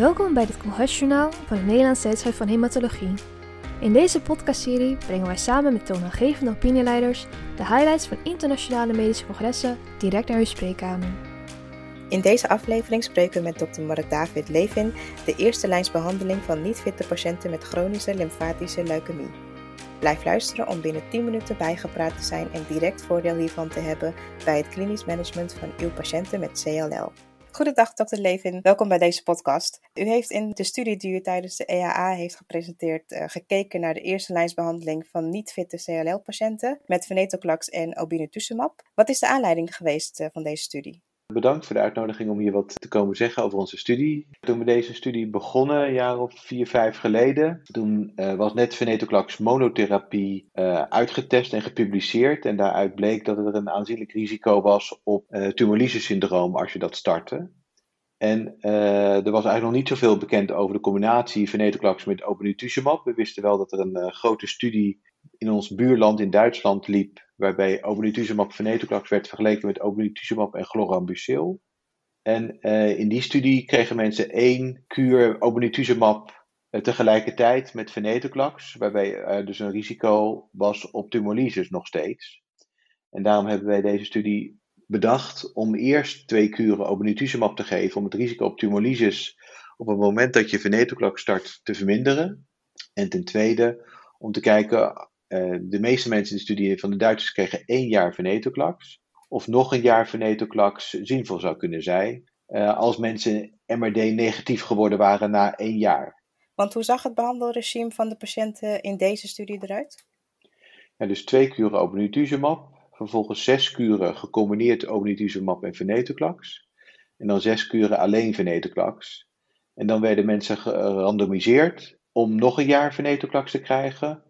Welkom bij dit Congresjournaal van het Nederlands Tijdschrift van Hematologie. In deze podcastserie brengen wij samen met toonaangevende opinieleiders de highlights van internationale medische congressen direct naar uw spreekkamer. In deze aflevering spreken we met Dr. Mark David Levin, de eerste lijnsbehandeling van niet-fitte patiënten met chronische lymfatische leukemie. Blijf luisteren om binnen 10 minuten bijgepraat te zijn en direct voordeel hiervan te hebben bij het klinisch management van uw patiënten met CLL. Goedendag, Dr. Levin. Welkom bij deze podcast. U heeft in de studie die u tijdens de EAA heeft gepresenteerd uh, gekeken naar de eerste lijnsbehandeling van niet-fitte CLL-patiënten met venetoclax en obinutuzumab. Wat is de aanleiding geweest uh, van deze studie? Bedankt voor de uitnodiging om hier wat te komen zeggen over onze studie. Toen we deze studie begonnen, een jaar of vier, vijf geleden, toen uh, was net venetoclax monotherapie uh, uitgetest en gepubliceerd. En daaruit bleek dat er een aanzienlijk risico was op uh, tumorlyse-syndroom als je dat startte. En er was eigenlijk nog niet zoveel bekend over de combinatie venetoclax met obinutuzumab. We wisten wel dat er een grote studie in ons buurland in Duitsland liep waarbij obinutuzumab venetoclax werd vergeleken met obinutuzumab en chlorambucil. En uh, in die studie kregen mensen één kuur obinutuzumab uh, tegelijkertijd met venetoclax, waarbij er dus een risico was op tumorlysis nog steeds. En daarom hebben wij deze studie bedacht om eerst twee kuren obinutuzumab te geven om het risico op tumorlysis op het moment dat je venetoclax start te verminderen. En ten tweede om te kijken uh, de meeste mensen in de studie van de Duitsers kregen één jaar venetoclax. Of nog een jaar venetoclax zinvol zou kunnen zijn. Uh, als mensen MRD negatief geworden waren na één jaar. Want hoe zag het behandelregime van de patiënten in deze studie eruit? Ja, dus twee kuren obinutuzumab. Vervolgens zes kuren gecombineerd obinutuzumab en venetoclax. En dan zes kuren alleen venetoclax. En dan werden mensen gerandomiseerd om nog een jaar venetoclax te krijgen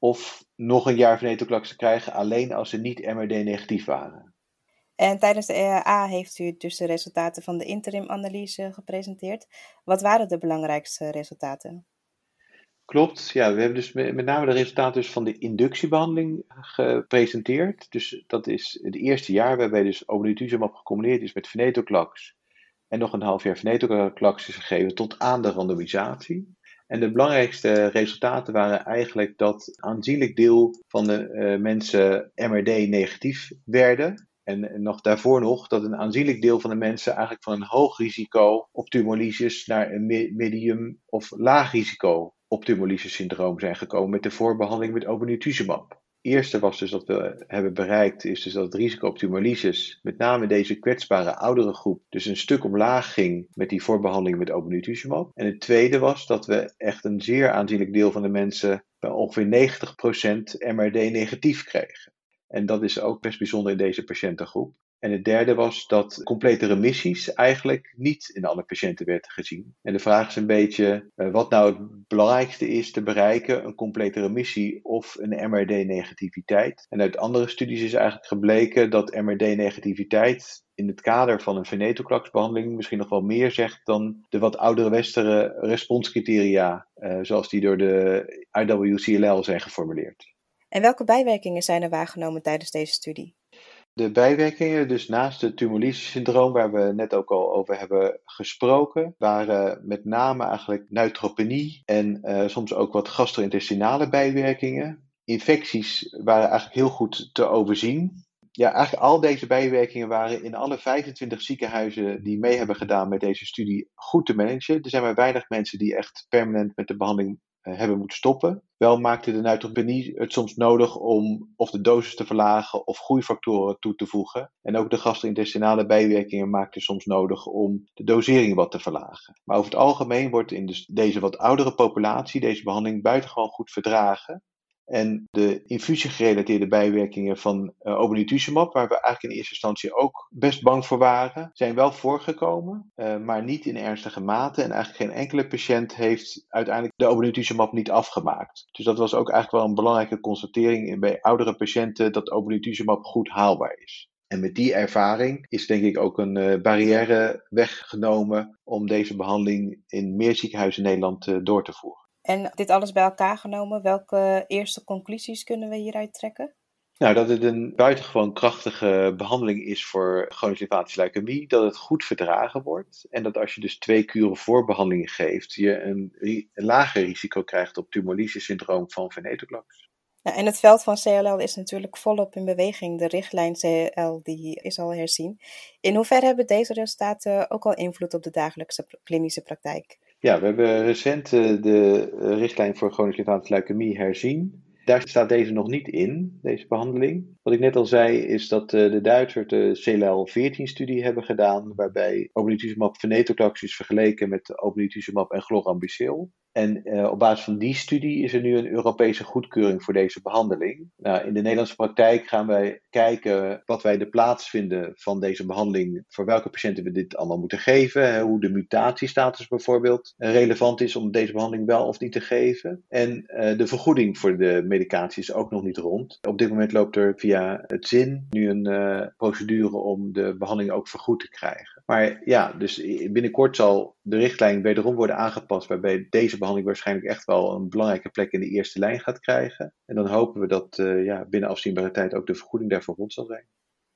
of nog een jaar venetoclax te krijgen alleen als ze niet MRD-negatief waren. En tijdens de EAA heeft u dus de resultaten van de interim-analyse gepresenteerd. Wat waren de belangrijkste resultaten? Klopt, ja, we hebben dus met name de resultaten dus van de inductiebehandeling gepresenteerd. Dus dat is het eerste jaar waarbij dus obinutuzumab gecombineerd is met venetoclax. En nog een half jaar venetoclax is gegeven tot aan de randomisatie. En de belangrijkste resultaten waren eigenlijk dat aanzienlijk deel van de uh, mensen MRD negatief werden. En nog daarvoor nog dat een aanzienlijk deel van de mensen eigenlijk van een hoog risico op tumorlysis naar een medium of laag risico op tumorlysis syndroom zijn gekomen met de voorbehandeling met obinutuzumab eerste was dus dat we hebben bereikt, is dus dat het risico op tumorlysis, met name deze kwetsbare oudere groep, dus een stuk omlaag ging met die voorbehandeling met obinutuzumab. En het tweede was dat we echt een zeer aanzienlijk deel van de mensen, bij ongeveer 90% MRD negatief kregen. En dat is ook best bijzonder in deze patiëntengroep. En het derde was dat complete remissies eigenlijk niet in alle patiënten werden gezien. En de vraag is een beetje uh, wat nou het belangrijkste is te bereiken, een complete remissie of een MRD-negativiteit. En uit andere studies is eigenlijk gebleken dat MRD-negativiteit in het kader van een venetoclax-behandeling misschien nog wel meer zegt dan de wat oudere westeren responscriteria, uh, zoals die door de IWCLL zijn geformuleerd. En welke bijwerkingen zijn er waargenomen tijdens deze studie? De bijwerkingen, dus naast het tumorlyse-syndroom, waar we net ook al over hebben gesproken, waren met name eigenlijk neutropenie en uh, soms ook wat gastro-intestinale bijwerkingen. Infecties waren eigenlijk heel goed te overzien. Ja, eigenlijk al deze bijwerkingen waren in alle 25 ziekenhuizen die mee hebben gedaan met deze studie goed te managen. Er zijn maar weinig mensen die echt permanent met de behandeling eh, hebben moeten stoppen. Wel maakte de neutropenie het soms nodig om of de dosis te verlagen of groeifactoren toe te voegen. En ook de gastro-intestinale bijwerkingen maakten soms nodig om de dosering wat te verlagen. Maar over het algemeen wordt in deze wat oudere populatie deze behandeling buitengewoon goed verdragen. En de infusiegerelateerde bijwerkingen van uh, obinutuzumab, waar we eigenlijk in eerste instantie ook best bang voor waren, zijn wel voorgekomen, uh, maar niet in ernstige mate. En eigenlijk geen enkele patiënt heeft uiteindelijk de obinutuzumab niet afgemaakt. Dus dat was ook eigenlijk wel een belangrijke constatering bij oudere patiënten dat obinutuzumab goed haalbaar is. En met die ervaring is denk ik ook een uh, barrière weggenomen om deze behandeling in meer ziekenhuizen in Nederland door te voeren. En dit alles bij elkaar genomen, welke eerste conclusies kunnen we hieruit trekken? Nou, dat het een buitengewoon krachtige behandeling is voor chronische lymfatische leukemie, dat het goed verdragen wordt en dat als je dus twee kuren voorbehandeling geeft, je een, een lager risico krijgt op tumorlyse-syndroom van venetoclax. Ja, en het veld van CLL is natuurlijk volop in beweging. De richtlijn CLL die is al herzien. In hoeverre hebben deze resultaten ook al invloed op de dagelijkse klinische praktijk? Ja, we hebben recent eh, de richtlijn voor chronische lymfatische leukemie herzien. Daar staat deze nog niet in, deze behandeling. Wat ik net al zei, is dat eh, de Duitsers de CLL-14-studie hebben gedaan, waarbij obinutuzumab venetoclax is vergeleken met obinutuzumab en chlorambucil. En uh, op basis van die studie is er nu een Europese goedkeuring voor deze behandeling. Nou, in de Nederlandse praktijk gaan wij kijken wat wij de plaats vinden van deze behandeling. Voor welke patiënten we dit allemaal moeten geven. Hoe de mutatiestatus bijvoorbeeld relevant is om deze behandeling wel of niet te geven. En uh, de vergoeding voor de medicatie is ook nog niet rond. Op dit moment loopt er via het ZIN nu een procedure om de behandeling ook vergoed te krijgen. Maar ja, dus binnenkort zal de richtlijn wederom worden aangepast waarbij deze behandeling waarschijnlijk echt wel een belangrijke plek in de eerste lijn gaat krijgen. En dan hopen we dat uh, ja, binnen afzienbare tijd ook de vergoeding daarvoor rond zal zijn.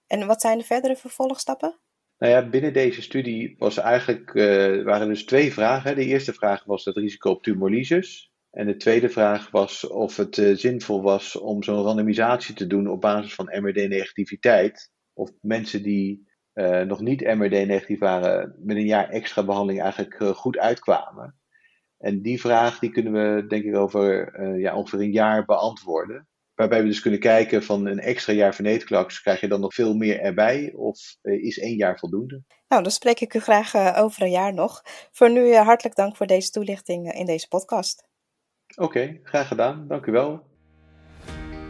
En wat zijn de verdere vervolgstappen? Nou ja, binnen deze studie was eigenlijk, uh, waren dus twee vragen. De eerste vraag was het risico op tumorlyses. En de tweede vraag was of het uh, zinvol was om zo'n randomisatie te doen op basis van MRD-negativiteit. Of mensen die uh, nog niet MRD-negatief waren, met een jaar extra behandeling eigenlijk uh, goed uitkwamen. En die vraag die kunnen we denk ik over uh, ja, ongeveer een jaar beantwoorden. Waarbij we dus kunnen kijken van een extra jaar verneetklaks, krijg je dan nog veel meer erbij of is één jaar voldoende? Nou, dan spreek ik u graag over een jaar nog. Voor nu hartelijk dank voor deze toelichting in deze podcast. Oké, okay, graag gedaan. Dank u wel.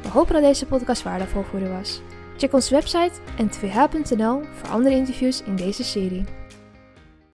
We hopen dat deze podcast waardevol voor u was. Check onze website n2h.nl voor andere interviews in deze serie.